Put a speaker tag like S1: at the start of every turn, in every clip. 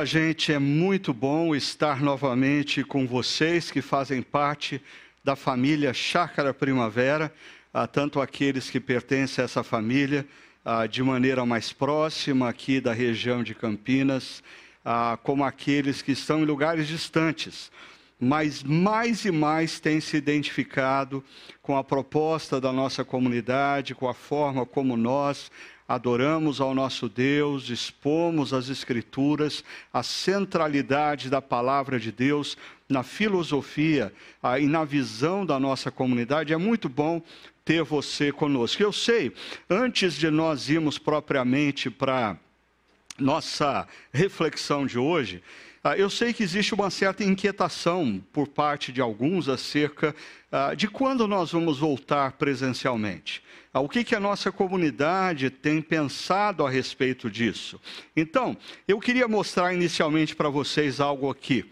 S1: Olá, gente, é muito bom estar novamente com vocês que fazem parte da família Chácara Primavera, tanto aqueles que pertencem a essa família de maneira mais próxima aqui da região de Campinas, como aqueles que estão em lugares distantes. Mas mais e mais têm se identificado com a proposta da nossa comunidade, com a forma como nós adoramos ao nosso Deus, expomos as Escrituras, a centralidade da palavra de Deus na filosofia e na visão da nossa comunidade. É muito bom ter você conosco. Eu sei, antes de nós irmos propriamente para nossa reflexão de hoje, ah, eu sei que existe uma certa inquietação por parte de alguns acerca ah, de quando nós vamos voltar presencialmente. Ah, o que, que a nossa comunidade tem pensado a respeito disso? Então, eu queria mostrar inicialmente para vocês algo aqui.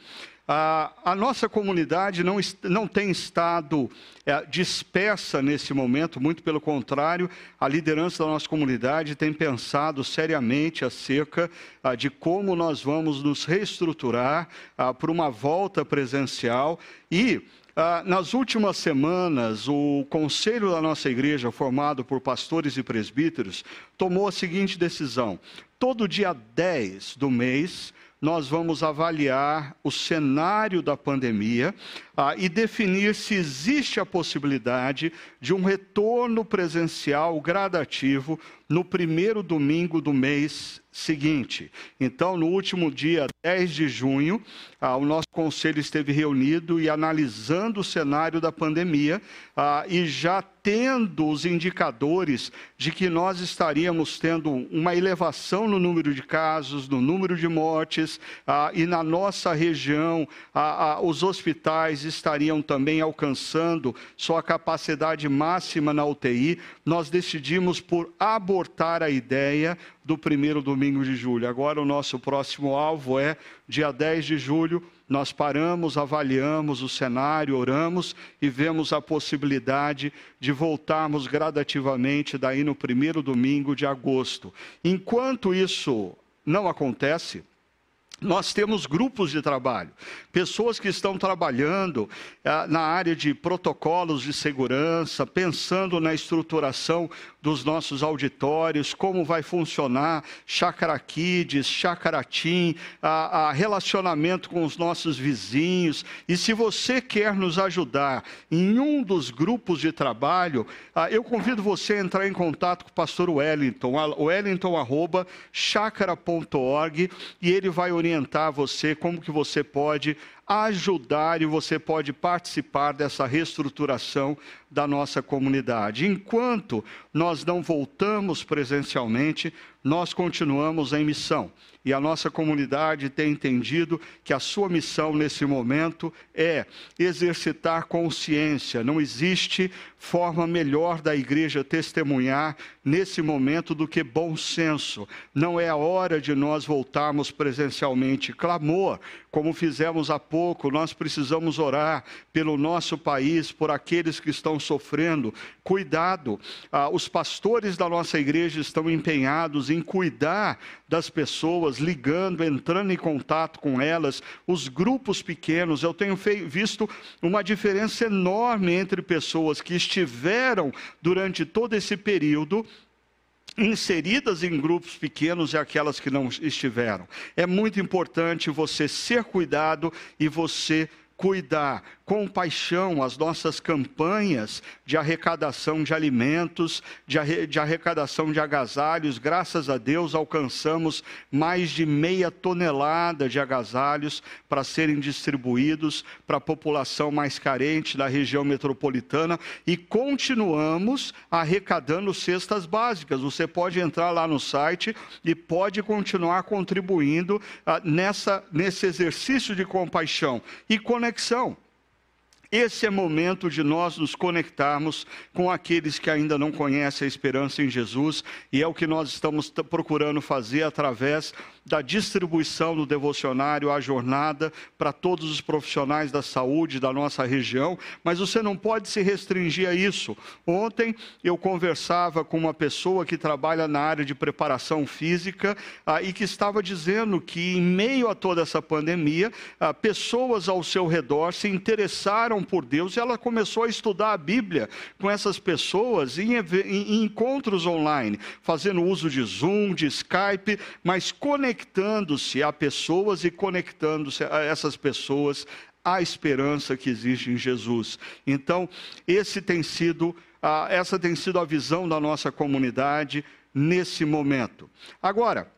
S1: A, a, nossa comunidade não, não tem estado é, dispersa nesse momento, muito pelo contrário, a liderança da nossa comunidade tem pensado seriamente acerca ah, de como nós vamos nos reestruturar ah, para uma volta presencial e. Ah, nas últimas semanas, o conselho da nossa igreja, formado por pastores e presbíteros, tomou a seguinte decisão: todo dia 10 do mês, nós vamos avaliar o cenário da pandemia ah, e definir se existe a possibilidade de um retorno presencial gradativo no primeiro domingo do mês seguinte. Então, no último dia 10 de junho, ah, o nosso conselho esteve reunido e analisando o cenário da pandemia ah, e já tendo os indicadores de que nós estaríamos tendo uma elevação no número de casos, no número de mortes, ah, e na nossa região ah, ah, os hospitais estariam também alcançando sua capacidade máxima na UTI, nós decidimos por abortar a ideia do primeiro domingo de julho. Agora, o nosso próximo alvo é dia 10 de julho. Nós paramos, avaliamos o cenário, oramos e vemos a possibilidade de voltarmos gradativamente daí no primeiro domingo de agosto. Enquanto isso não acontece, nós temos grupos de trabalho, pessoas que estão trabalhando ah, na área de protocolos de segurança, pensando na estruturação dos nossos auditórios, como vai funcionar Chácara Kids, Chácara Team, a, a relacionamento com os nossos vizinhos. E se você quer nos ajudar em um dos grupos de trabalho, ah, eu convido você a entrar em contato com o pastor Wellington, wellington.chácara.org, e ele vai orientar orientar você como que você pode ajudar e você pode participar dessa reestruturação da nossa comunidade. Enquanto nós não voltamos presencialmente, nós continuamos em missão. E a nossa comunidade tem entendido que a sua missão nesse momento é exercitar consciência. Não existe forma melhor da igreja testemunhar nesse momento do que bom senso. Não é a hora de nós voltarmos presencialmente. Clamor, como fizemos há pouco, nós precisamos orar pelo nosso país, por aqueles que estão sofrendo. Cuidado, ah, os pastores da nossa igreja estão empenhados em cuidar das pessoas, ligando, entrando em contato com elas, os grupos pequenos. Eu tenho visto uma diferença enorme entre pessoas que estiveram durante todo esse período inseridas em grupos pequenos e aquelas que não estiveram. É muito importante você ser cuidado e você cuidar com paixão as nossas campanhas de arrecadação de alimentos, de, arre, de, arrecadação de agasalhos. Graças a Deus alcançamos mais de meia tonelada de agasalhos para serem distribuídos para a população mais carente da região metropolitana e continuamos arrecadando cestas básicas. Você pode entrar lá no site e pode continuar contribuindo ah, nessa, nesse exercício de compaixão e conexão. Esse é momento de nós nos conectarmos com aqueles que ainda não conhecem a esperança em Jesus, e é o que nós estamos procurando fazer através da distribuição do devocionário à jornada para todos os profissionais da saúde da nossa região, mas você não pode se restringir a isso. Ontem eu conversava com uma pessoa que trabalha na área de preparação física ah, e que estava dizendo que, em meio a toda essa pandemia, ah, pessoas ao seu redor se interessaram por Deus e ela começou a estudar a Bíblia com essas pessoas em, em, em encontros online, fazendo uso de Zoom, de Skype, mas conectando-se a pessoas e conectando-se a essas pessoas à esperança que existe em Jesus. Então, esse tem sido, essa tem sido a visão da nossa comunidade nesse momento. Agora,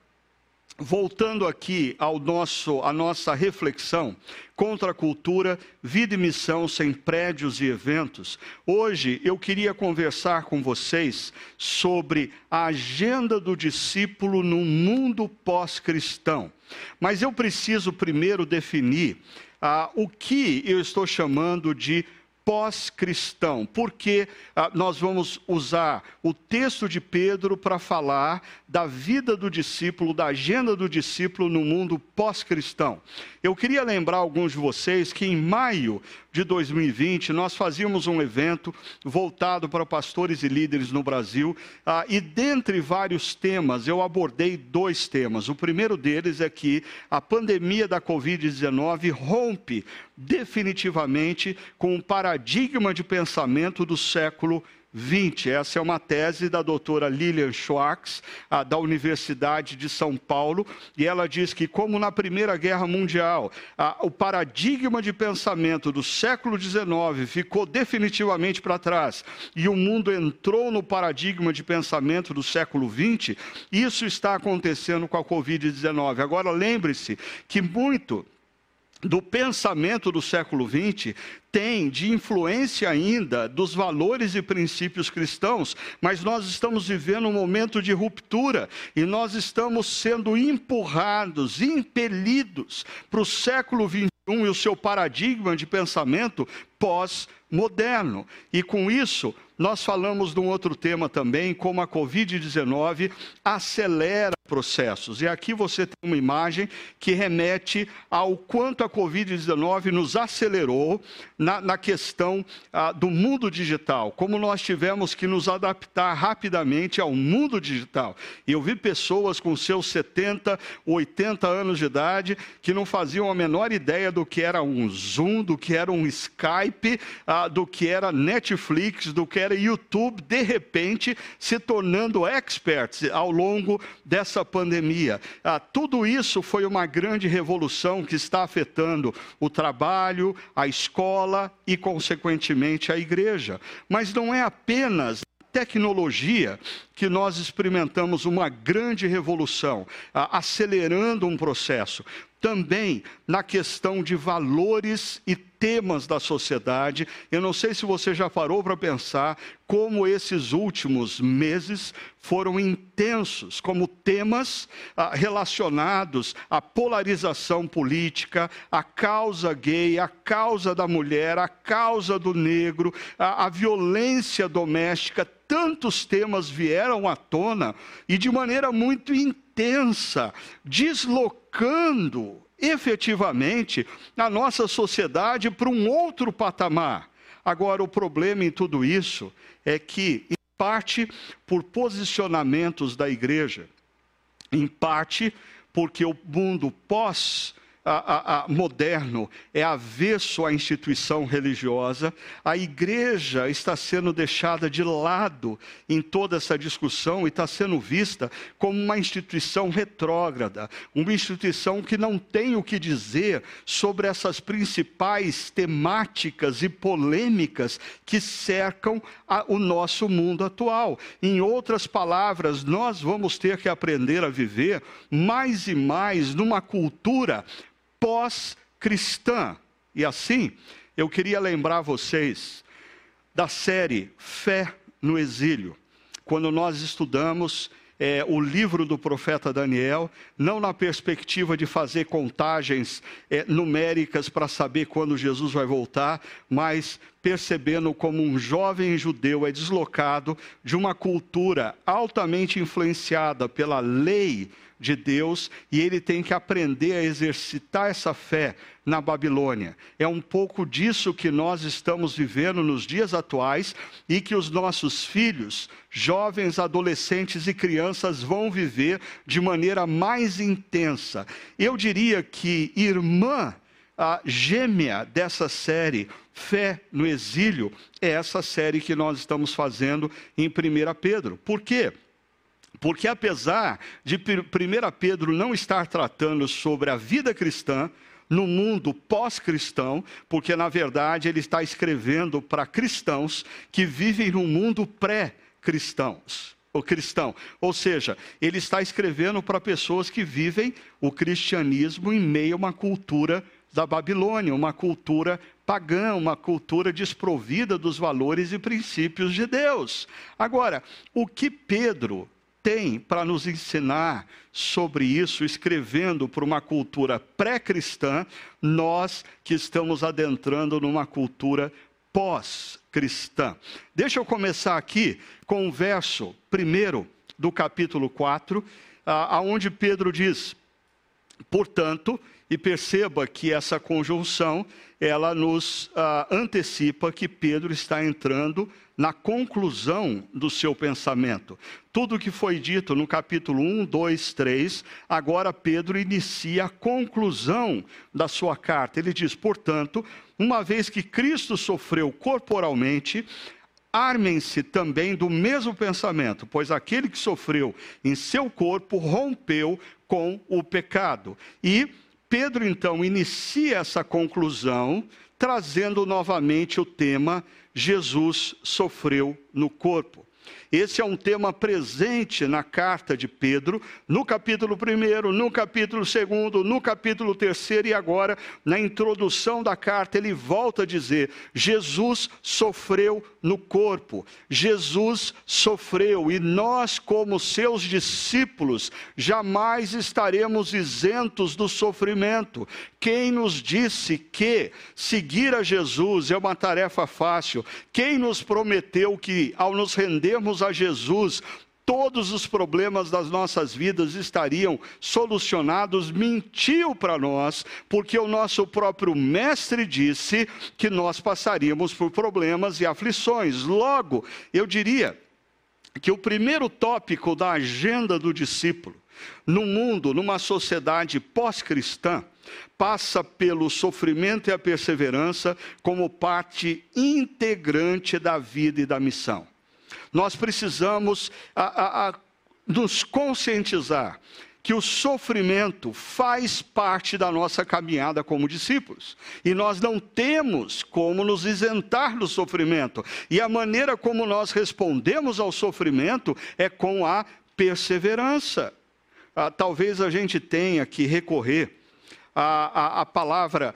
S1: voltando aqui ao nosso, à nossa reflexão contra a cultura, vida e missão sem prédios e eventos. Hoje eu queria conversar com vocês sobre a agenda do discípulo no mundo pós-cristão. Mas eu preciso primeiro definir ah, o que eu estou chamando de pós-cristão, porque ah, nós vamos usar o texto de Pedro para falar da vida do discípulo, da agenda do discípulo no mundo pós-cristão. Eu queria lembrar alguns de vocês que em maio de 2020 nós fazíamos um evento voltado para pastores e líderes no Brasil, ah, e dentre vários temas eu abordei dois temas. O primeiro deles é que a pandemia da Covid-19 rompe definitivamente com o paradigma de pensamento do século 20. Essa é uma tese da doutora Lilian Schwartz, da Universidade de São Paulo, e ela diz que, como na Primeira Guerra Mundial, o paradigma de pensamento do século XIX ficou definitivamente para trás e o mundo entrou no paradigma de pensamento do século XX, isso está acontecendo com a Covid-19. Agora, lembre-se que muito do pensamento do século XX tem de influência ainda dos valores e princípios cristãos, mas nós estamos vivendo um momento de ruptura e nós estamos sendo empurrados, impelidos para o século XXI e o seu paradigma de pensamento pós-moderno. E com isso, nós falamos de um outro tema também, como a Covid-19 acelera processos. E aqui você tem uma imagem que remete ao quanto a Covid-19 nos acelerou na, na questão ah, do mundo digital, como nós tivemos que nos adaptar rapidamente ao mundo digital. E eu vi pessoas com seus 70, 80 anos de idade que não faziam a menor ideia do que era um Zoom, do que era um Skype, ah, do que era Netflix, do que era YouTube, de repente se tornando experts ao longo dessa pandemia. Ah, tudo isso foi uma grande revolução que está afetando o trabalho, a escola e, consequentemente, a igreja. Mas não é apenas tecnologia que nós experimentamos uma grande revolução, acelerando um processo também na questão de valores e temas da sociedade. Eu não sei se você já parou para pensar como esses últimos meses foram intensos, como temas ah, relacionados à polarização política, à causa gay, à causa da mulher, à causa do negro, à, violência doméstica. Tantos temas vieram à tona e de maneira muito intensa, deslocando colocando efetivamente a nossa sociedade para um outro patamar. Agora, o problema em tudo isso é que, em parte por posicionamentos da igreja, em parte porque o mundo pós a, a, moderno é avesso à instituição religiosa, a igreja está sendo deixada de lado em toda essa discussão e está sendo vista como uma instituição retrógrada, uma instituição que não tem o que dizer sobre essas principais temáticas e polêmicas que cercam a, o nosso mundo atual. Em outras palavras, nós vamos ter que aprender a viver mais e mais numa cultura pós-cristã. E assim, eu queria lembrar vocês da série Fé no Exílio, quando nós estudamos é, o livro do profeta Daniel, não na perspectiva de fazer contagens é, numéricas para saber quando Jesus vai voltar, mas percebendo como um jovem judeu é deslocado de uma cultura altamente influenciada pela lei de Deus e ele tem que aprender a exercitar essa fé na Babilônia. É um pouco disso que nós estamos vivendo nos dias atuais e que os nossos filhos, jovens, adolescentes e crianças vão viver de maneira mais intensa. Eu diria que irmã a gêmea dessa série, Fé no Exílio, é essa série que nós estamos fazendo em 1 Pedro. Por quê? Porque apesar de 1 Pedro não estar tratando sobre a vida cristã, no mundo pós-cristão, porque na verdade ele está escrevendo para cristãos que vivem no mundo pré-cristãos. O cristão, ou seja, ele está escrevendo para pessoas que vivem o cristianismo em meio a uma cultura da Babilônia, uma cultura pagã, uma cultura desprovida dos valores e princípios de Deus. Agora, o que Pedro tem para nos ensinar sobre isso, escrevendo para uma cultura pré-cristã, nós que estamos adentrando numa cultura pós-cristã. Deixa eu começar aqui com o verso primeiro do capítulo 4, aonde Pedro diz: Portanto, e perceba que essa conjunção, ela nos ah, antecipa que Pedro está entrando na conclusão do seu pensamento. Tudo que foi dito no capítulo 1, 2, 3, agora Pedro inicia a conclusão da sua carta. Ele diz, portanto, uma vez que Cristo sofreu corporalmente, Armem-se também do mesmo pensamento, pois aquele que sofreu em seu corpo rompeu com o pecado. E Pedro então inicia essa conclusão, trazendo novamente o tema: Jesus sofreu no corpo. Esse é um tema presente na carta de Pedro, no capítulo 1, no capítulo 2, no capítulo 3 e agora na introdução da carta ele volta a dizer: Jesus sofreu no corpo. Jesus sofreu e nós, como seus discípulos, jamais estaremos isentos do sofrimento. Quem nos disse que seguir a Jesus é uma tarefa fácil? Quem nos prometeu que, ao nos rendermos a Jesus, todos os problemas das nossas vidas estariam solucionados, mentiu para nós, porque o nosso próprio mestre disse que nós passaríamos por problemas e aflições. Logo, eu diria que o primeiro tópico da agenda do discípulo, no mundo, numa sociedade pós-cristã, passa pelo sofrimento e a perseverança como parte integrante da vida e da missão. Nós precisamos a, a, a, nos conscientizar que o sofrimento faz parte da nossa caminhada como discípulos. E nós não temos como nos isentar do sofrimento. E a maneira como nós respondemos ao sofrimento é com a perseverança. Ah, talvez a gente tenha que recorrer à, à, à palavra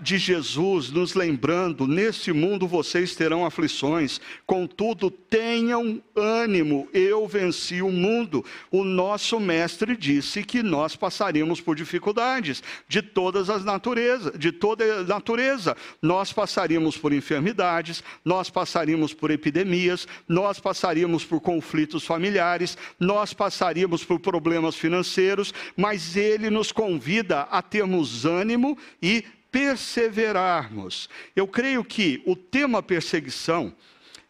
S1: de Jesus, nos lembrando: nesse mundo vocês terão aflições, contudo, tenham ânimo, eu venci o mundo. O nosso mestre disse que nós passaríamos por dificuldades de todas as naturezas, de toda natureza. Nós passaríamos por enfermidades, nós passaríamos por epidemias, nós passaríamos por conflitos familiares, nós passaríamos por problemas financeiros, mas ele nos convida a termos ânimo e perseverarmos. Eu creio que o tema perseguição,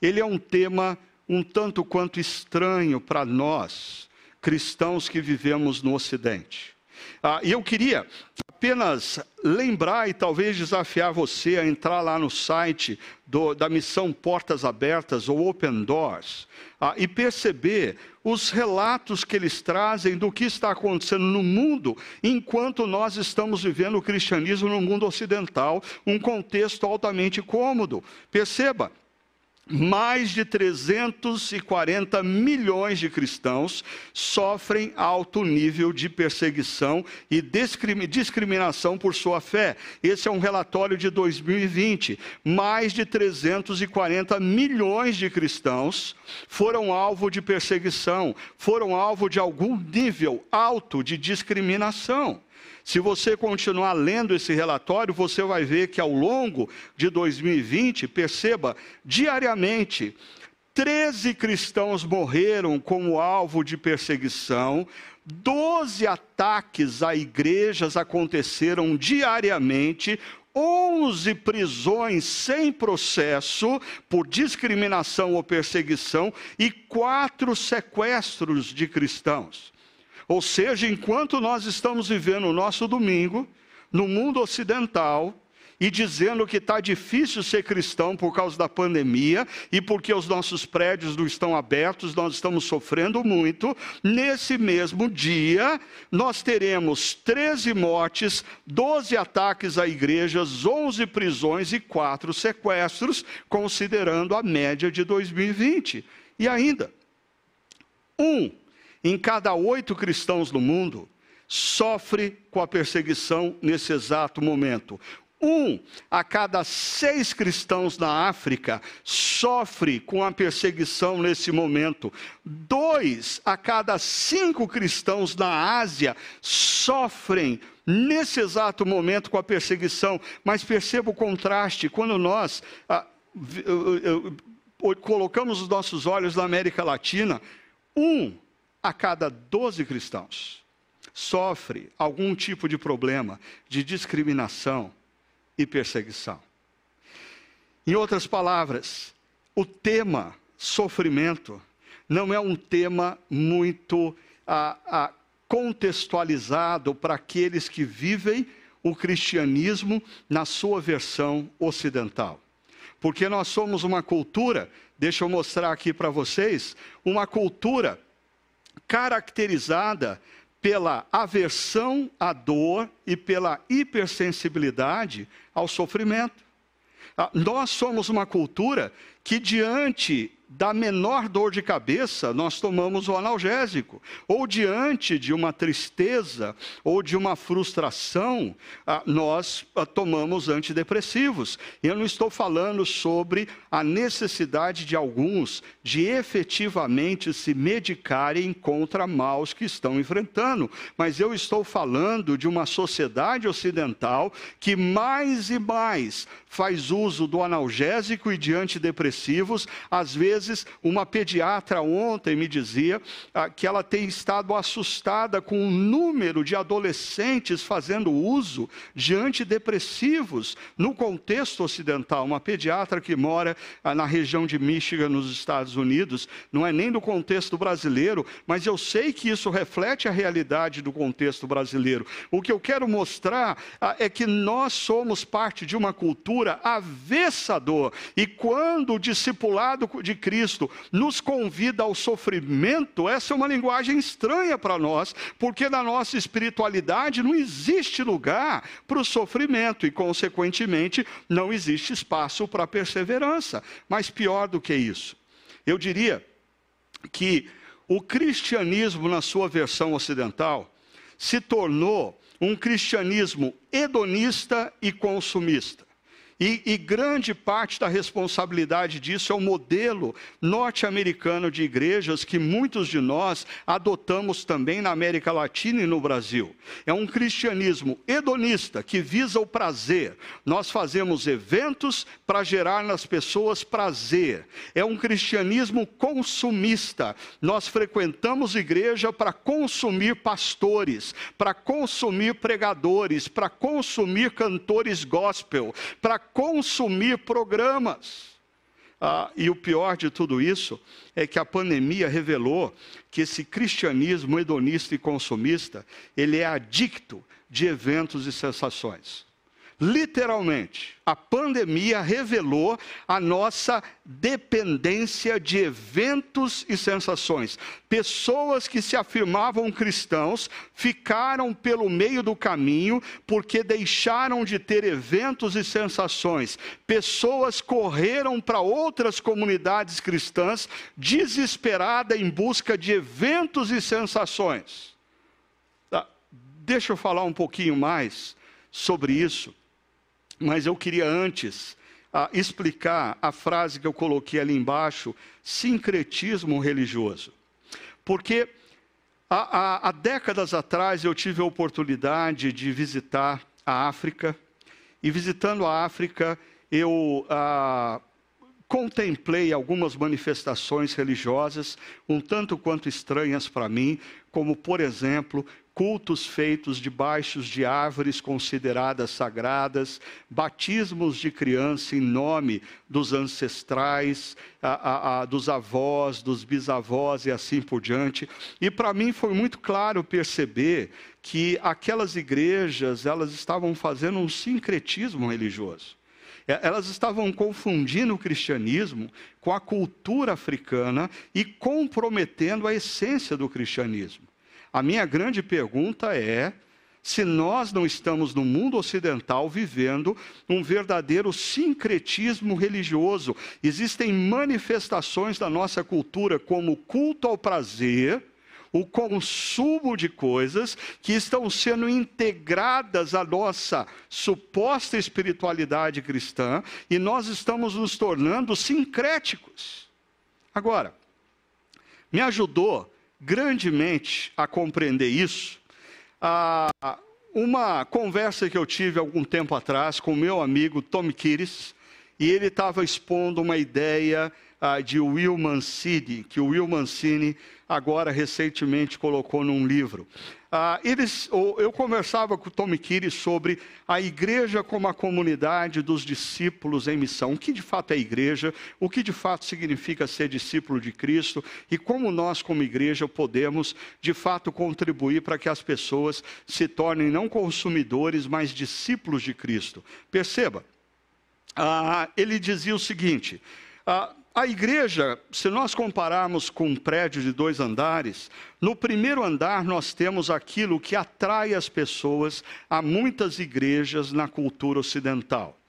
S1: ele é um tema um tanto quanto estranho para nós, cristãos que vivemos no Ocidente. Ah, e eu queria apenas lembrar e talvez desafiar você a entrar lá no site do, da missão Portas Abertas ou Open Doors ah, e perceber os relatos que eles trazem do que está acontecendo no mundo enquanto nós estamos vivendo o cristianismo no mundo ocidental, um contexto altamente cômodo. Perceba, mais de 340 milhões de cristãos sofrem alto nível de perseguição e discriminação por sua fé. Esse é um relatório de 2020. Mais de 340 milhões de cristãos foram alvo de perseguição, foram alvo de algum nível alto de discriminação. Se você continuar lendo esse relatório, você vai ver que ao longo de 2020, perceba, diariamente, 13 cristãos morreram como alvo de perseguição, 12 ataques a igrejas aconteceram diariamente, 11 prisões sem processo por discriminação ou perseguição e quatro sequestros de cristãos. Ou seja, enquanto nós estamos vivendo o nosso domingo, no mundo ocidental, e dizendo que está difícil ser cristão por causa da pandemia e porque os nossos prédios não estão abertos, nós estamos sofrendo muito. Nesse mesmo dia, nós teremos 13 mortes, 12 ataques a igrejas, 11 prisões e 4 sequestros, considerando a média de 2020. E ainda, um em cada oito cristãos no mundo sofre com a perseguição nesse exato momento. Um a cada seis cristãos na África sofre com a perseguição nesse momento. Dois a cada cinco cristãos na Ásia sofrem nesse exato momento com a perseguição. Mas perceba o contraste: quando nós ah, colocamos os nossos olhos na América Latina, um a cada 12 cristãos sofre algum tipo de problema de discriminação e perseguição. Em outras palavras, o tema sofrimento não é um tema muito contextualizado para aqueles que vivem o cristianismo na sua versão ocidental. Porque nós somos uma cultura, deixa eu mostrar aqui para vocês, uma cultura caracterizada pela aversão à dor e pela hipersensibilidade ao sofrimento. Ah, nós somos uma cultura que, diante da menor dor de cabeça, nós tomamos o analgésico. Ou diante de uma tristeza ou de uma frustração, ah, nós ah, tomamos antidepressivos. Eu não estou falando sobre a necessidade de alguns de efetivamente se medicarem contra maus que estão enfrentando, mas eu estou falando de uma sociedade ocidental que mais e mais faz uso do analgésico e de antidepressivos, às vezes uma pediatra ontem me dizia ah, que ela tem estado assustada com o número de adolescentes fazendo uso de antidepressivos no contexto ocidental. Uma pediatra que mora ah, na região de Michigan, nos Estados Unidos, não é nem do contexto brasileiro, mas eu sei que isso reflete a realidade do contexto brasileiro. O que eu quero mostrar ah, é que nós somos parte de uma cultura avessador, e quando o discipulado de Cristo nos convida ao sofrimento, essa é uma linguagem estranha para nós, porque na nossa espiritualidade não existe lugar para o sofrimento e, consequentemente, não existe espaço para a perseverança. Mas pior do que isso, eu diria que o cristianismo, na sua versão ocidental, se tornou um cristianismo hedonista e consumista. E, e, grande parte da responsabilidade disso é o modelo norte-americano de igrejas que muitos de nós adotamos também na América Latina e no Brasil. É um cristianismo hedonista que visa o prazer. Nós fazemos eventos para gerar nas pessoas prazer. É um cristianismo consumista. Nós frequentamos igreja para consumir pastores, para consumir pregadores, para consumir cantores gospel, para consumir programas. Ah, e o pior de tudo isso é que a pandemia revelou que esse cristianismo hedonista e consumista, ele é adicto de eventos e sensações. Literalmente, a pandemia revelou a nossa dependência de eventos e sensações. Pessoas que se afirmavam cristãos ficaram pelo meio do caminho porque deixaram de ter eventos e sensações. Pessoas correram para outras comunidades cristãs desesperada em busca de eventos e sensações. Tá, deixa eu falar um pouquinho mais sobre isso mas eu queria antes ah, explicar a frase que eu coloquei ali embaixo, sincretismo religioso. Porque há, há, há décadas atrás eu tive a oportunidade de visitar a África, e visitando a África, eu ah, contemplei algumas manifestações religiosas, um tanto quanto estranhas para mim, como, por exemplo, cultos feitos debaixo de árvores consideradas sagradas, batismos de criança em nome dos ancestrais, a, a, a, dos avós, dos bisavós e assim por diante. E para mim foi muito claro perceber que aquelas igrejas elas estavam fazendo um sincretismo religioso. É, elas estavam confundindo o cristianismo com a cultura africana e comprometendo a essência do cristianismo. A minha grande pergunta é se nós não estamos no mundo ocidental vivendo um verdadeiro sincretismo religioso. Existem manifestações da nossa cultura como culto ao prazer, o consumo de coisas que estão sendo integradas à nossa suposta espiritualidade cristã e nós estamos nos tornando sincréticos. Agora, me ajudou grandemente a compreender isso, ah, uma conversa que eu tive algum tempo atrás com o meu amigo Tom Kiris, e ele estava expondo uma ideia ah, de Will Mancini, que o Will Mancini agora recentemente colocou num livro. Ah, eles, eu conversava com o Tommy Kiri sobre a igreja como a comunidade dos discípulos em missão. O que de fato é igreja, o que de fato significa ser discípulo de Cristo e como nós, como igreja, podemos de fato contribuir para que as pessoas se tornem não consumidores, mas discípulos de Cristo. Perceba, ah, ele dizia o seguinte. Ah, a igreja, se nós compararmos com um prédio de dois andares, no primeiro andar nós temos aquilo que atrai as pessoas a muitas igrejas na cultura ocidental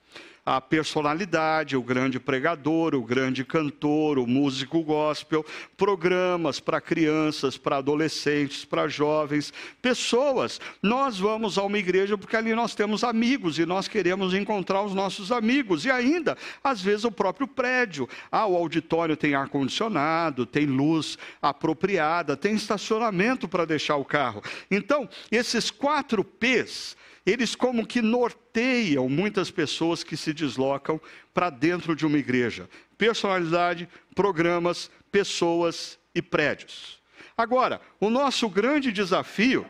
S1: a personalidade, o grande pregador, o grande cantor, o músico gospel, programas para crianças, para adolescentes, para jovens, pessoas. Nós vamos a uma igreja porque ali nós temos amigos e nós queremos encontrar os nossos amigos. E ainda, às vezes, o próprio prédio. Ah, o auditório tem ar-condicionado, tem luz apropriada, tem estacionamento para deixar o carro. Então, esses quatro P's eles como que norteiam muitas pessoas que se deslocam para dentro de uma igreja. Personalidade, programas, pessoas e prédios. Agora, o nosso grande desafio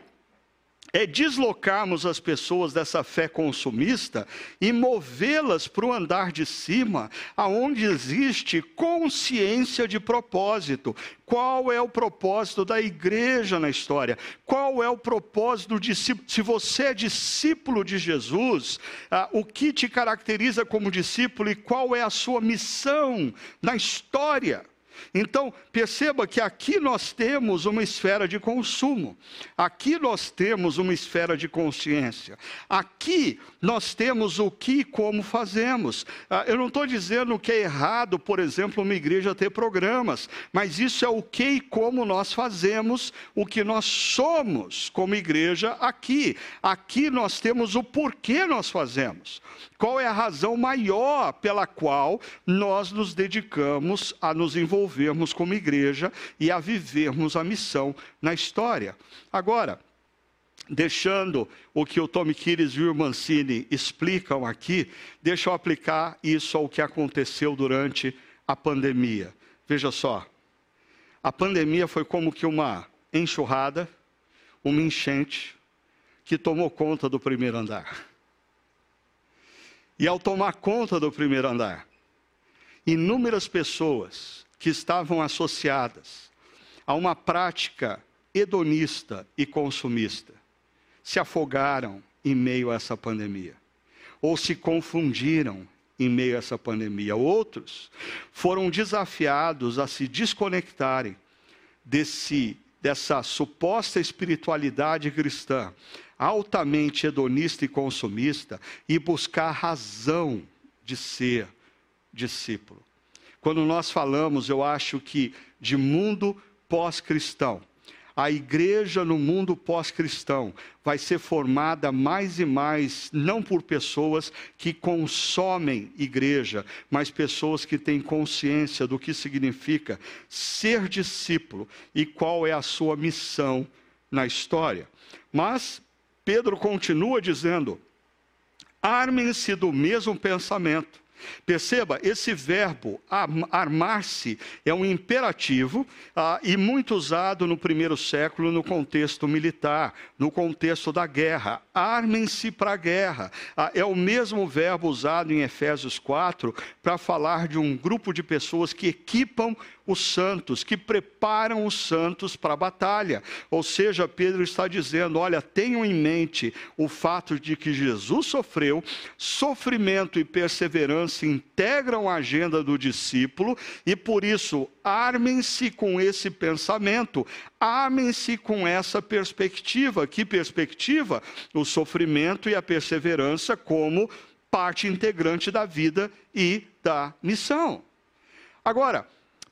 S1: é deslocarmos as pessoas dessa fé consumista e movê-las para o andar de cima, aonde existe consciência de propósito. Qual é o propósito da igreja na história? Qual é o propósito discípulo? Se você é discípulo de Jesus, ah, o que te caracteriza como discípulo e qual é a sua missão na história? Então, perceba que aqui nós temos uma esfera de consumo, aqui nós temos uma esfera de consciência, aqui nós temos o que e como fazemos. Ah, eu não estou dizendo que é errado, por exemplo, uma igreja ter programas, mas isso é o que e como nós fazemos, o que nós somos como igreja aqui. Aqui nós temos o porquê nós fazemos. Qual é a razão maior pela qual nós nos dedicamos a nos envolvermos como igreja e a vivermos a missão na história? Agora, deixando o que o Tommy Kires e o Mancini explicam aqui, deixa eu aplicar isso ao que aconteceu durante a pandemia. Veja só, a pandemia foi como que uma enxurrada, uma enchente, que tomou conta do primeiro andar. E ao tomar conta do primeiro andar, inúmeras pessoas que estavam associadas a uma prática hedonista e consumista se afogaram em meio a essa pandemia. ou se confundiram em meio a essa pandemia. Outros foram desafiados a se desconectarem desse, dessa suposta espiritualidade cristã, altamente hedonista e consumista, e buscar razão de ser discípulo. Quando nós falamos, eu acho que de mundo pós-cristão, a igreja no mundo pós-cristão vai ser formada mais e mais, não por pessoas que consomem igreja, mas pessoas que têm consciência do que significa ser discípulo e qual é a sua missão na história. Mas Pedro continua dizendo: armem-se do mesmo pensamento Perceba, esse verbo armar-se é um imperativo ah, e muito usado no primeiro século no contexto militar, no contexto da guerra. Armem-se para a guerra. Ah, é o mesmo verbo usado em Efésios 4 para falar de um grupo de pessoas que equipam os santos, que preparam os santos para a batalha. Ou seja, Pedro está dizendo: olha, tenham em mente o fato de que Jesus sofreu, sofrimento e perseverança integram a agenda do discípulo, e por isso, armem-se com esse pensamento, armem-se com essa perspectiva. Que perspectiva? O sofrimento e a perseverança como parte integrante da vida e da missão. Agora,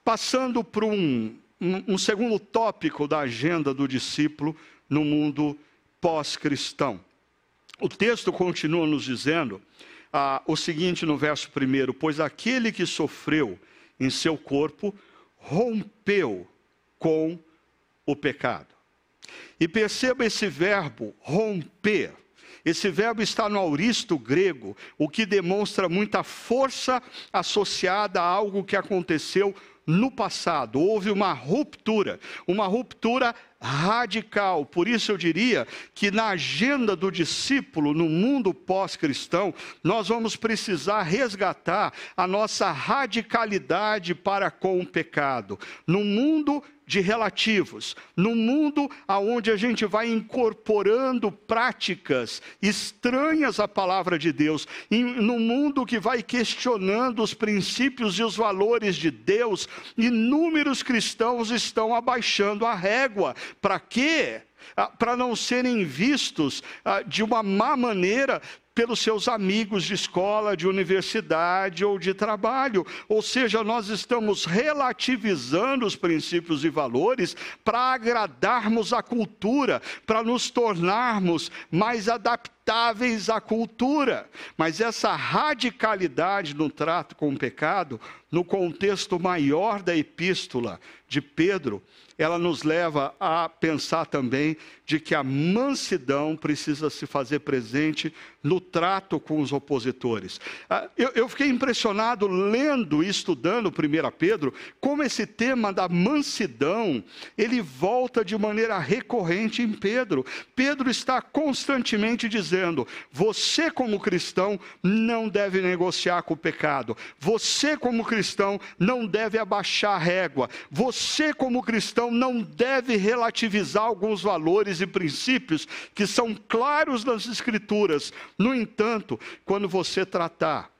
S1: Passando para um, um, segundo tópico da agenda do discípulo no mundo pós-cristão. O texto continua nos dizendo ah, o seguinte no verso primeiro: Pois aquele que sofreu em seu corpo rompeu com o pecado. E perceba esse verbo romper. Esse verbo está no auristo grego, o que demonstra muita força associada a algo que aconteceu no passado, houve uma ruptura, uma ruptura radical. Por isso eu diria que na agenda do discípulo no mundo pós-cristão, nós vamos precisar resgatar a nossa radicalidade para com o pecado. No mundo de relativos, no mundo aonde a gente vai incorporando práticas estranhas à palavra de Deus, no mundo que vai questionando os princípios e os valores de Deus, inúmeros cristãos estão abaixando a régua. Para quê? Ah, para não serem vistos ah, de uma má maneira pelos seus amigos de escola, de universidade ou de trabalho. Ou seja, nós estamos relativizando os princípios e valores para agradarmos a cultura, para nos tornarmos mais adaptáveis à cultura. Mas essa radicalidade no trato com o pecado, no contexto maior da epístola de Pedro, ela nos leva a pensar também de que a mansidão precisa se fazer presente no trato com os opositores. Ah, eu, fiquei impressionado lendo e estudando 1 Pedro, como esse tema da mansidão, ele volta de maneira recorrente em Pedro. Pedro está constantemente dizendo: você, como cristão, não deve negociar com o pecado. Você, como cristão, não deve abaixar a régua. Você, como cristão, não deve relativizar alguns valores e princípios que são claros nas Escrituras. No entanto, quando você tratar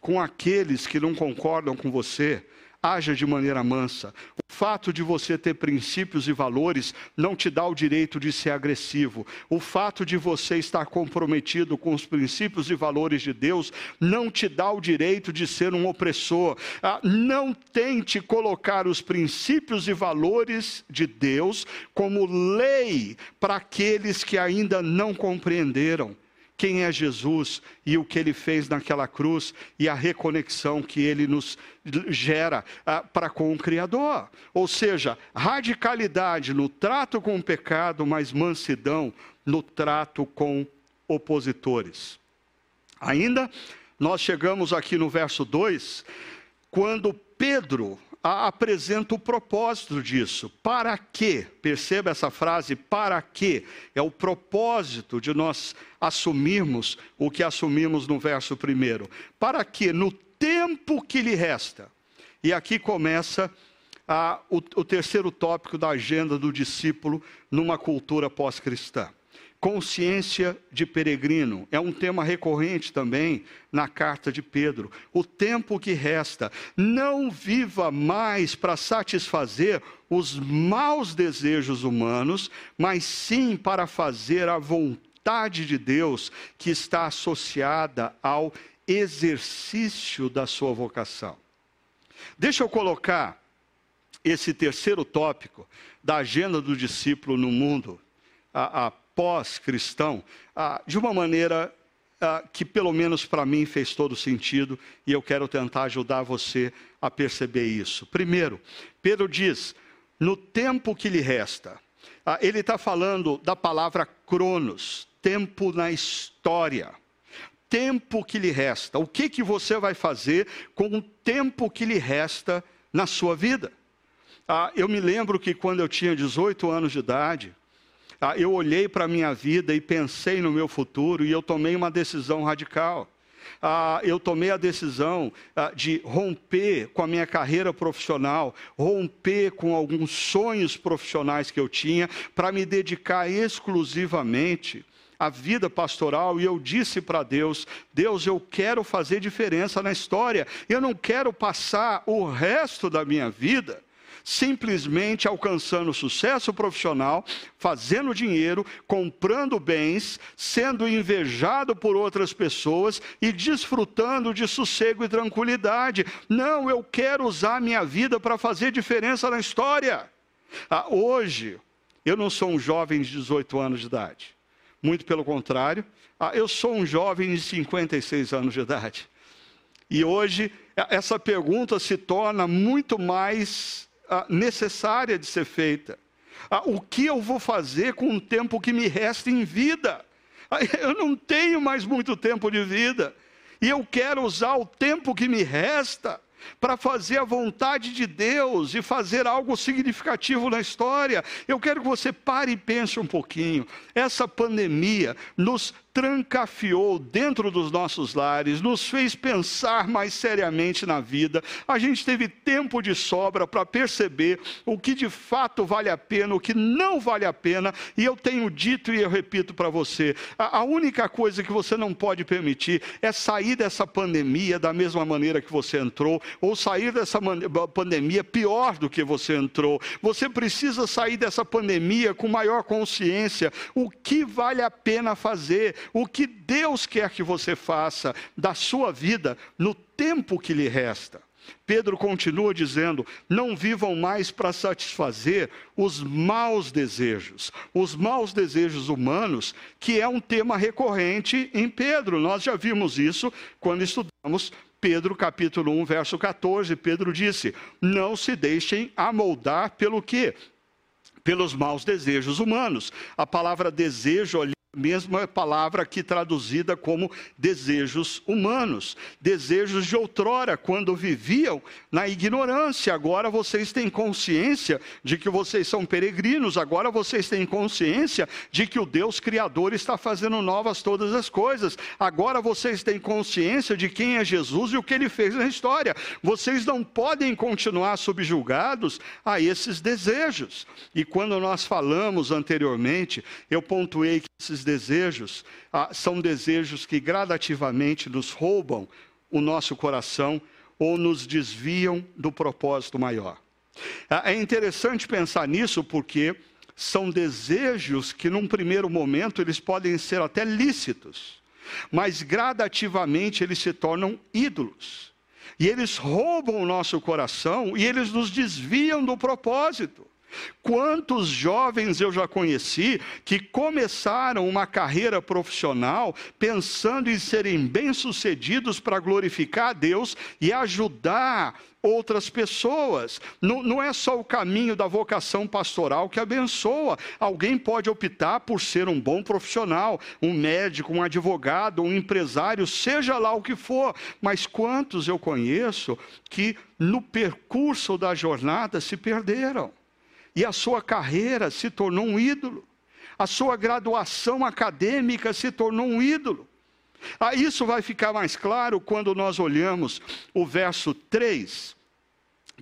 S1: com aqueles que não concordam com você, haja de maneira mansa. Fato de você ter princípios e valores não te dá o direito de ser agressivo. O fato de você estar comprometido com os princípios e valores de Deus não te dá o direito de ser um opressor. Ah, não tente colocar os princípios e valores de Deus como lei para aqueles que ainda não compreenderam quem é Jesus e o que ele fez naquela cruz e a reconexão que ele nos gera ah, para com o Criador. Ou seja, radicalidade no trato com o pecado, mas mansidão no trato com opositores. Ainda, nós chegamos aqui no verso 2, quando Pedro apresenta o propósito disso. Para quê? Perceba essa frase, para quê? É o propósito de nós assumirmos o que assumimos no verso primeiro. Para que no tempo que lhe resta. E aqui começa o, o terceiro tópico da agenda do discípulo numa cultura pós-cristã consciência de peregrino. É um tema recorrente também na carta de Pedro. O tempo que resta, não viva mais para satisfazer os maus desejos humanos, mas sim para fazer a vontade de Deus que está associada ao exercício da sua vocação. Deixa eu colocar esse terceiro tópico da agenda do discípulo no mundo. A, a pós-cristão, ah, de uma maneira ah, que, pelo menos para mim, fez todo sentido e eu quero tentar ajudar você a perceber isso. Primeiro, Pedro diz: no tempo que lhe resta, ah, ele está falando da palavra cronos, tempo na história. Tempo que lhe resta. O que, que você vai fazer com o tempo que lhe resta na sua vida? Ah, eu me lembro que quando eu tinha 18 anos de idade, eu olhei para a minha vida e pensei no meu futuro e eu tomei uma decisão radical. Ah, eu tomei a decisão ah, de romper com a minha carreira profissional, romper com alguns sonhos profissionais que eu tinha, para me dedicar exclusivamente à vida pastoral. E eu disse para Deus: Deus, eu quero fazer diferença na história, eu não quero passar o resto da minha vida simplesmente alcançando sucesso profissional, fazendo dinheiro, comprando bens, sendo invejado por outras pessoas e desfrutando de sossego e tranquilidade. Não, eu quero usar minha vida para fazer diferença na história. Ah, hoje, eu não sou um jovem de 18 anos de idade. Muito pelo contrário, ah, eu sou um jovem de 56 anos de idade. E hoje, essa pergunta se torna muito mais necessária de ser feita. O que eu vou fazer com o tempo que me resta em vida? Eu não tenho mais muito tempo de vida. E eu quero usar o tempo que me resta para fazer a vontade de Deus e fazer algo significativo na história. Eu quero que você pare e pense um pouquinho. Essa pandemia nos trancafiou dentro dos nossos lares, nos fez pensar mais seriamente na vida. A gente teve tempo de sobra para perceber o que de fato vale a pena, o que não vale a pena. E eu tenho dito e eu repito para você: a, a única coisa que você não pode permitir é sair dessa pandemia da mesma maneira que você entrou, ou sair dessa pandemia pior do que você entrou. Você precisa sair dessa pandemia com maior consciência. O que vale a pena fazer? O que Deus quer que você faça da sua vida no tempo que lhe resta. Pedro continua dizendo: não vivam mais para satisfazer os maus desejos, os maus desejos humanos, que é um tema recorrente em Pedro. Nós já vimos isso quando estudamos Pedro capítulo 1, verso 14. Pedro disse: não se deixem amoldar pelo quê? Pelos maus desejos humanos. A palavra desejo ali mesma palavra aqui traduzida como desejos humanos, desejos de outrora, quando viviam na ignorância. Agora vocês têm consciência de que vocês são peregrinos, agora vocês têm consciência de que o Deus Criador está fazendo novas todas as coisas. Agora vocês têm consciência de quem é Jesus e o que ele fez na história. Vocês não podem continuar subjugados a esses desejos. E quando nós falamos anteriormente, eu pontuei que esses desejos ah, são desejos que gradativamente nos roubam o nosso coração ou nos desviam do propósito maior. Ah, é interessante pensar nisso porque são desejos que, num primeiro momento, eles podem ser até lícitos, mas gradativamente eles se tornam ídolos. E eles roubam o nosso coração e eles nos desviam do propósito. Quantos jovens eu já conheci que começaram uma carreira profissional pensando em serem bem-sucedidos para glorificar a Deus e ajudar outras pessoas. Não, não, é só o caminho da vocação pastoral que abençoa. Alguém pode optar por ser um bom profissional, um médico, um advogado, um empresário, seja lá o que for. Mas quantos eu conheço que no percurso da jornada se perderam? E a sua carreira se tornou um ídolo, a sua graduação acadêmica se tornou um ídolo. Ah, isso vai ficar mais claro quando nós olhamos o verso 3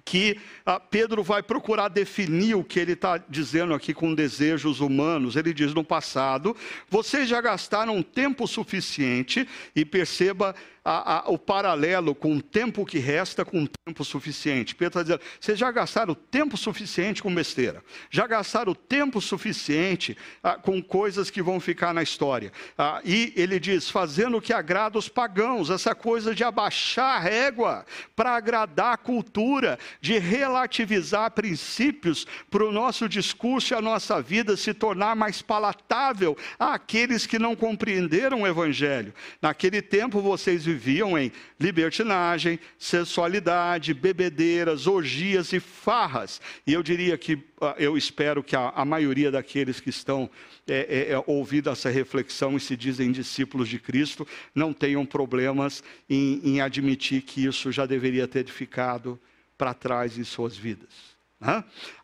S1: que ah, Pedro vai procurar definir o que ele está dizendo aqui com desejos humanos. Ele diz: no passado, vocês já gastaram tempo suficiente, e perceba a, a, o paralelo com o tempo que resta com o tempo suficiente. Pedro está dizendo: vocês já gastaram tempo suficiente com besteira, já gastaram tempo suficiente ah, com coisas que vão ficar na história. Ah, e ele diz: fazendo o que agrada os pagãos, essa coisa de abaixar a régua para agradar a cultura, de relativizar princípios para o nosso discurso e a nossa vida se tornar mais palatável àqueles que não compreenderam o Evangelho. Naquele tempo vocês viviam em libertinagem, sensualidade, bebedeiras, orgias e farras. E eu diria que, ah, eu espero que a, a maioria daqueles que estão é, é, é, ouvindo essa reflexão e se dizem discípulos de Cristo, não tenham problemas em, em admitir que isso já deveria ter ficado para trás em suas vidas.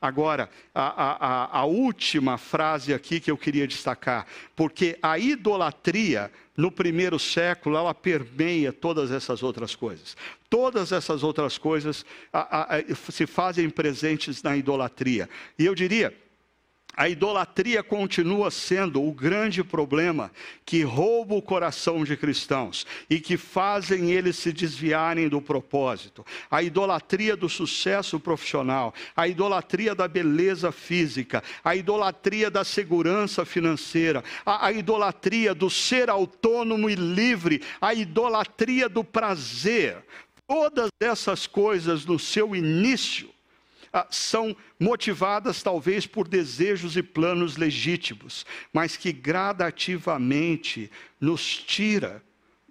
S1: Agora, a, a, a, última frase aqui que eu queria destacar, porque a idolatria no primeiro século ela permeia todas essas outras coisas. Todas essas outras coisas a, se fazem presentes na idolatria. E eu diria, a idolatria continua sendo o grande problema que rouba o coração de cristãos e que fazem eles se desviarem do propósito. A idolatria do sucesso profissional, a idolatria da beleza física, a idolatria da segurança financeira, a, a idolatria do ser autônomo e livre, a idolatria do prazer. Todas essas coisas no seu início são motivadas talvez por desejos e planos legítimos, mas que gradativamente nos tira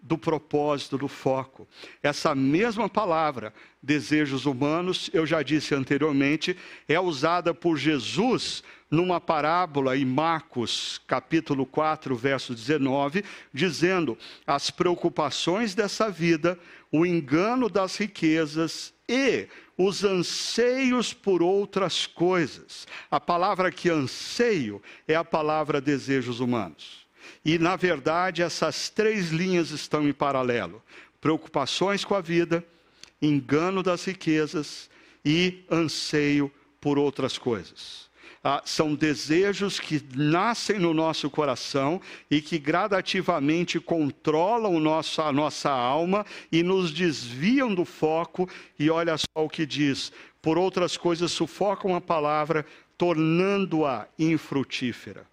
S1: do propósito, do foco. Essa mesma palavra, desejos humanos, eu já disse anteriormente, é usada por Jesus numa parábola em Marcos, capítulo 4, verso 19, dizendo: as preocupações dessa vida, o engano das riquezas e os anseios por outras coisas. A palavra que anseio é a palavra desejos humanos. E, na verdade, essas três linhas estão em paralelo: preocupações com a vida, engano das riquezas e anseio por outras coisas ah, são desejos que nascem no nosso coração e que gradativamente controlam nosso, a nossa alma e nos desviam do foco. E olha só o que diz: por outras coisas sufocam a palavra, tornando-a infrutífera.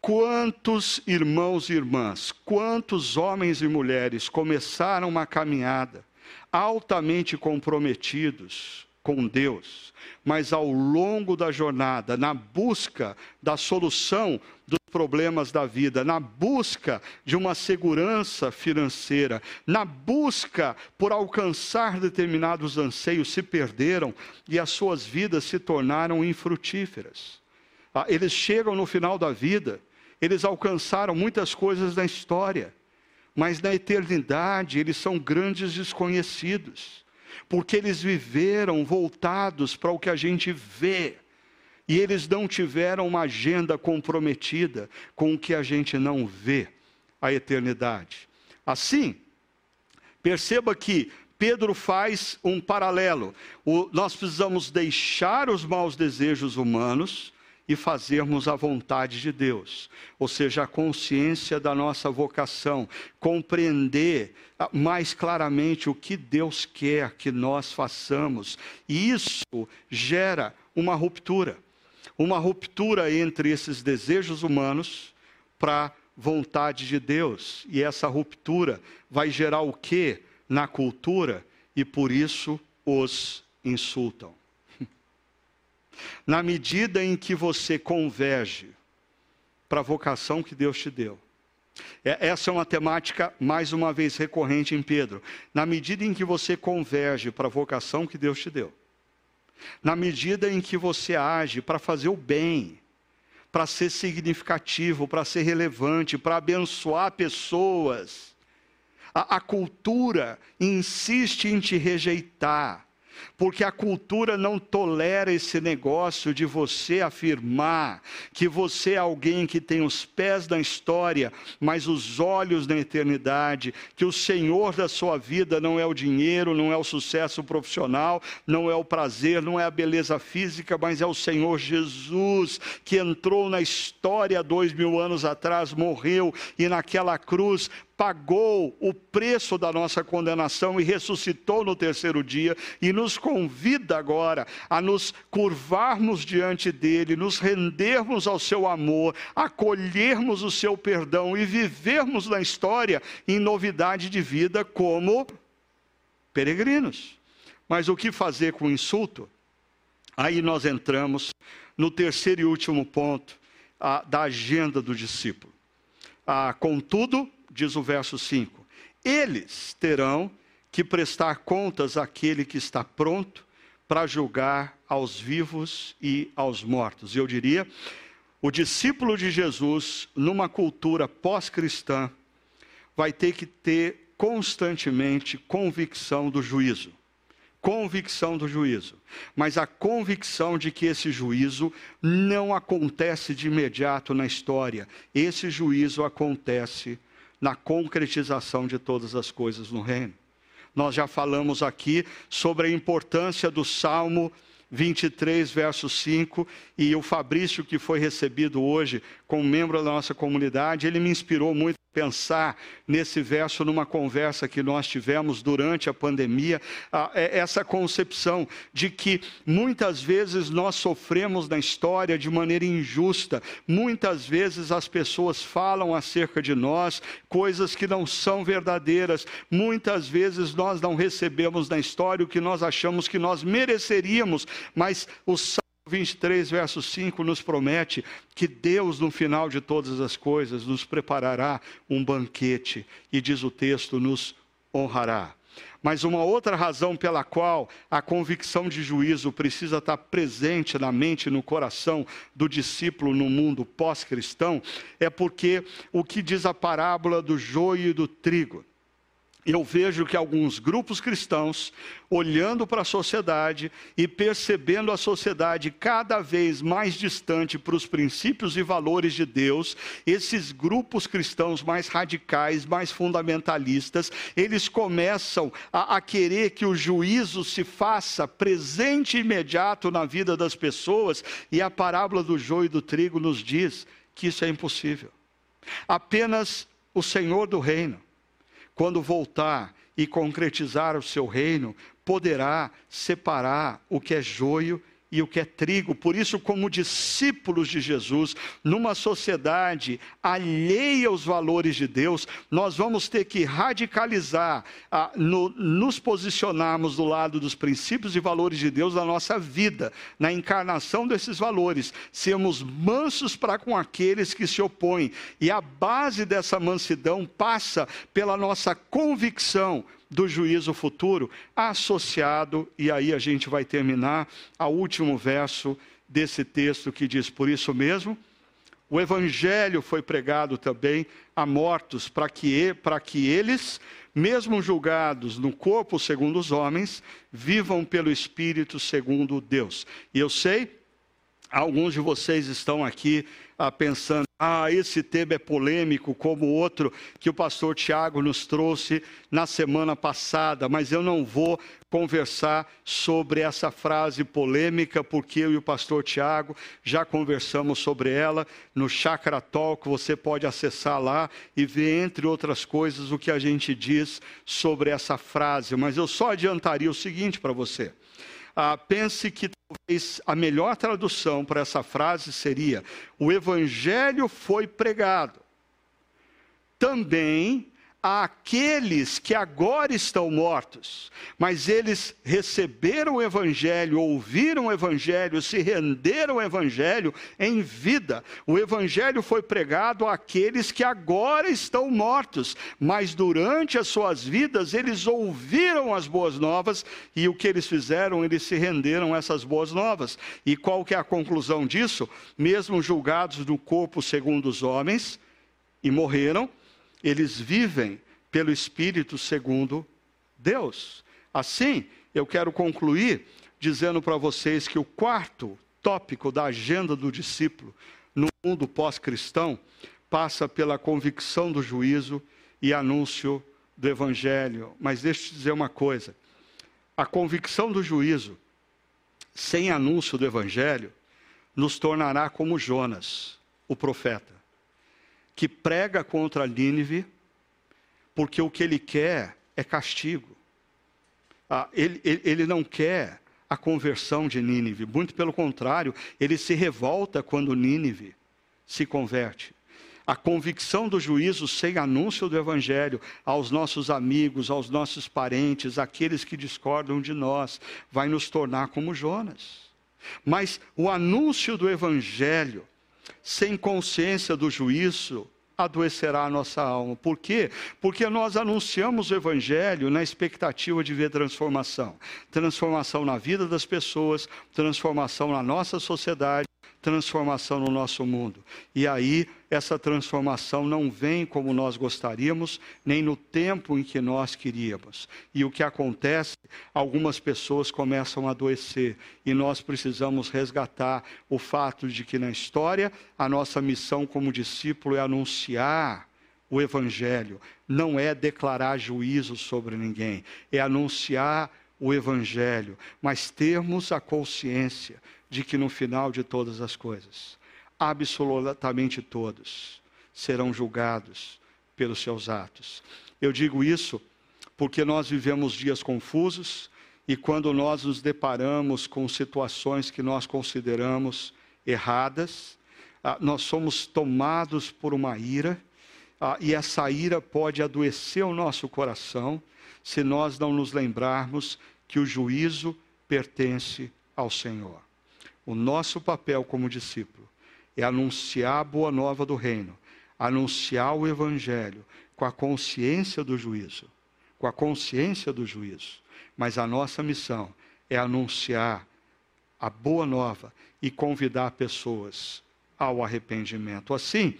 S1: Quantos irmãos e irmãs, quantos homens e mulheres começaram uma caminhada altamente comprometidos com Deus, mas ao longo da jornada, na busca da solução dos problemas da vida, na busca de uma segurança financeira, na busca por alcançar determinados anseios, se perderam e as suas vidas se tornaram infrutíferas. Ah, eles chegam no final da vida, eles alcançaram muitas coisas na história, mas na eternidade eles são grandes desconhecidos porque eles viveram voltados para o que a gente vê. E eles não tiveram uma agenda comprometida com o que a gente não vê, a eternidade. Assim, perceba que Pedro faz um paralelo. O, nós precisamos deixar os maus desejos humanos e fazermos a vontade de Deus, ou seja, a consciência da nossa vocação, compreender ah, mais claramente o que Deus quer que nós façamos, e isso gera uma ruptura. Uma ruptura entre esses desejos humanos para a vontade de Deus, e essa ruptura vai gerar o que na cultura, e por isso os insultam. Na medida em que você converge para a vocação que Deus te deu. É, essa é uma temática, mais uma vez, recorrente em Pedro. Na medida em que você converge para a vocação que Deus te deu. Na medida em que você age para fazer o bem, para ser significativo, para ser relevante, para abençoar pessoas. A, a, cultura insiste em te rejeitar, porque a cultura não tolera esse negócio de você afirmar que você é alguém que tem os pés na história, mas os olhos na eternidade, que o Senhor da sua vida não é o dinheiro, não é o sucesso profissional, não é o prazer, não é a beleza física, mas é o Senhor Jesus que entrou na história dois mil anos atrás, morreu e naquela cruz pagou o preço da nossa condenação e ressuscitou no terceiro dia e nos convida agora a nos curvarmos diante dele, nos rendermos ao seu amor, acolhermos o seu perdão e vivermos na história em novidade de vida como peregrinos. Mas o que fazer com o insulto? Aí nós entramos no terceiro e último ponto a, da agenda do discípulo. Ah, contudo, diz o verso 5: Eles terão que prestar contas àquele que está pronto para julgar aos vivos e aos mortos. Eu diria, o discípulo de Jesus, numa cultura pós-cristã, vai ter que ter constantemente convicção do juízo. Convicção do juízo. Mas a convicção de que esse juízo não acontece de imediato na história. Esse juízo acontece na concretização de todas as coisas no reino. Nós já falamos aqui sobre a importância do Salmo 23, verso 5, e o Fabrício, que foi recebido hoje como membro da nossa comunidade, ele me inspirou muito pensar nesse verso numa conversa que nós tivemos durante a pandemia, é essa concepção de que muitas vezes nós sofremos na história de maneira injusta, muitas vezes as pessoas falam acerca de nós coisas que não são verdadeiras, muitas vezes nós não recebemos na história o que nós achamos que nós mereceríamos, mas o 23, verso 5 nos promete que Deus, no final de todas as coisas, nos preparará um banquete e, diz o texto, nos honrará. Mas uma outra razão pela qual a convicção de juízo precisa estar presente na mente e no coração do discípulo no mundo pós-cristão é porque o que diz a parábola do joio e do trigo eu vejo que alguns grupos cristãos, olhando para a sociedade e percebendo a sociedade cada vez mais distante para os princípios e valores de Deus, esses grupos cristãos mais radicais, mais fundamentalistas, eles começam a, a querer que o juízo se faça presente e imediato na vida das pessoas, e a parábola do joio e do trigo nos diz que isso é impossível. Apenas o Senhor do reino quando voltar e concretizar o seu reino, poderá separar o que é joio e o que é trigo. Por isso, como discípulos de Jesus, numa sociedade alheia aos valores de Deus, nós vamos ter que radicalizar, ah, no, nos posicionarmos do lado dos princípios e valores de Deus na nossa vida, na encarnação desses valores, sermos mansos para com aqueles que se opõem. E a base dessa mansidão passa pela nossa convicção do juízo futuro associado, e aí a gente vai terminar, ao último verso desse texto que diz: Por isso mesmo, o evangelho foi pregado também a mortos, para que, para que eles, mesmo julgados no corpo segundo os homens, vivam pelo Espírito segundo Deus. E eu sei, alguns de vocês estão aqui ah, pensando, ah, esse tema é polêmico, como outro que o pastor Tiago nos trouxe na semana passada, mas eu não vou conversar sobre essa frase polêmica, porque eu e o pastor Tiago já conversamos sobre ela no Chakra Talk, você pode acessar lá e ver, entre outras coisas, o que a gente diz sobre essa frase. Mas eu só adiantaria o seguinte para você. Ah, pense que talvez a melhor tradução para essa frase seria: o evangelho foi pregado. Também àqueles que agora estão mortos, mas eles receberam o Evangelho, ouviram o Evangelho, se renderam ao Evangelho em vida. O Evangelho foi pregado àqueles que agora estão mortos, mas durante as suas vidas eles ouviram as boas novas e o que eles fizeram? Eles se renderam a essas boas novas. E qual que é a conclusão disso? Mesmo julgados do corpo segundo os homens e morreram, eles vivem pelo Espírito segundo Deus. Assim, eu quero concluir dizendo para vocês que o quarto tópico da agenda do discípulo no mundo pós-cristão passa pela convicção do juízo e anúncio do evangelho. Mas deixa eu te dizer uma coisa: a convicção do juízo sem anúncio do evangelho nos tornará como Jonas, o profeta, que prega contra Nínive, porque o que ele quer é castigo. Ah, ele, ele, ele não quer a conversão de Nínive, muito pelo contrário, ele se revolta quando Nínive se converte. A convicção do juízo sem anúncio do evangelho aos nossos amigos, aos nossos parentes, aqueles que discordam de nós, vai nos tornar como Jonas. Mas o anúncio do evangelho sem consciência do juízo adoecerá a nossa alma. Por quê? Porque nós anunciamos o Evangelho na expectativa de ver transformação. Transformação na vida das pessoas, transformação na nossa sociedade, transformação no nosso mundo. E aí, essa transformação não vem como nós gostaríamos, nem no tempo em que nós queríamos. E o que acontece? Algumas pessoas começam a adoecer. E nós precisamos resgatar o fato de que na história, a nossa missão como discípulo é anunciar o Evangelho, não é declarar juízo sobre ninguém, é anunciar o Evangelho, mas termos a consciência de que no final de todas as coisas, absolutamente todos serão julgados pelos seus atos. Eu digo isso porque nós vivemos dias confusos e quando nós nos deparamos com situações que nós consideramos erradas, ah, nós somos tomados por uma ira ah, e essa ira pode adoecer o nosso coração se nós não nos lembrarmos que o juízo pertence ao Senhor. O nosso papel como discípulo é anunciar a boa nova do reino, anunciar o evangelho com a consciência do juízo, com a consciência do juízo. Mas a nossa missão é anunciar a boa nova e convidar pessoas ao arrependimento. Assim,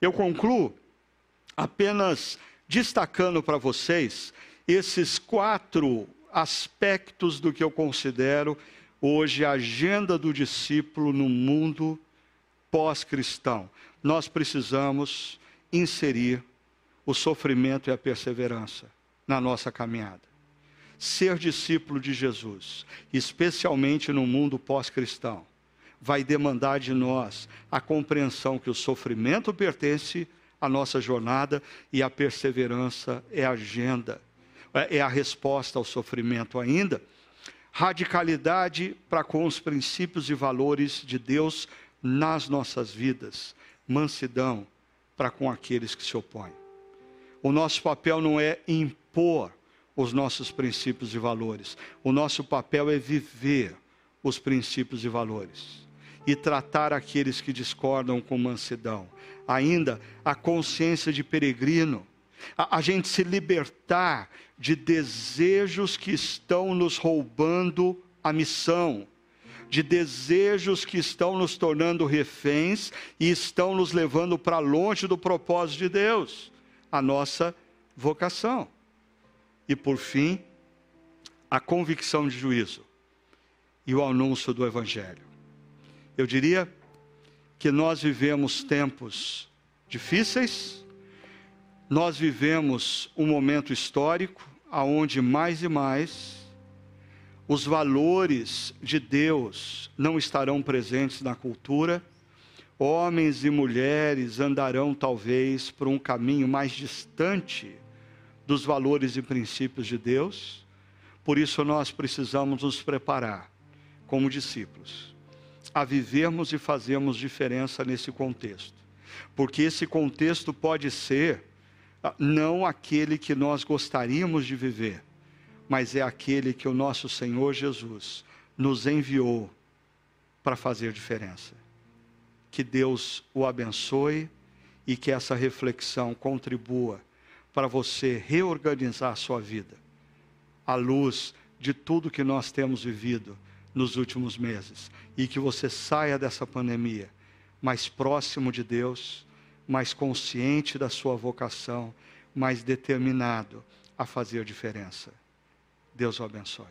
S1: eu concluo apenas destacando para vocês esses quatro aspectos do que eu considero hoje a agenda do discípulo no mundo pós-cristão. Nós precisamos inserir o sofrimento e a perseverança na nossa caminhada. Ser discípulo de Jesus, especialmente no mundo pós-cristão, vai demandar de nós a compreensão que o sofrimento pertence à nossa jornada e a perseverança é a agenda, é a resposta ao sofrimento ainda radicalidade para com os princípios e valores de Deus nas nossas vidas, mansidão para com aqueles que se opõem. O nosso papel não é impor os nossos princípios e valores, o nosso papel é viver os princípios e valores e tratar aqueles que discordam com mansidão. Ainda a consciência de peregrino, a, a gente se libertar de desejos que estão nos roubando a missão, de desejos que estão nos tornando reféns e estão nos levando para longe do propósito de Deus, a nossa vocação. E por fim, a convicção de juízo e o anúncio do Evangelho. Eu diria que nós vivemos tempos difíceis, nós vivemos um momento histórico aonde mais e mais os valores de Deus não estarão presentes na cultura, homens e mulheres andarão talvez por um caminho mais distante dos valores e princípios de Deus. Por isso nós precisamos nos preparar como discípulos a vivermos e fazermos diferença nesse contexto. Porque esse contexto pode ser não aquele que nós gostaríamos de viver, mas é aquele que o nosso Senhor Jesus nos enviou para fazer diferença. Que Deus o abençoe e que essa reflexão contribua para você reorganizar a sua vida à luz de tudo que nós temos vivido nos últimos meses e que você saia dessa pandemia mais próximo de Deus mais consciente da sua vocação, mais determinado a fazer diferença. Deus o abençoe.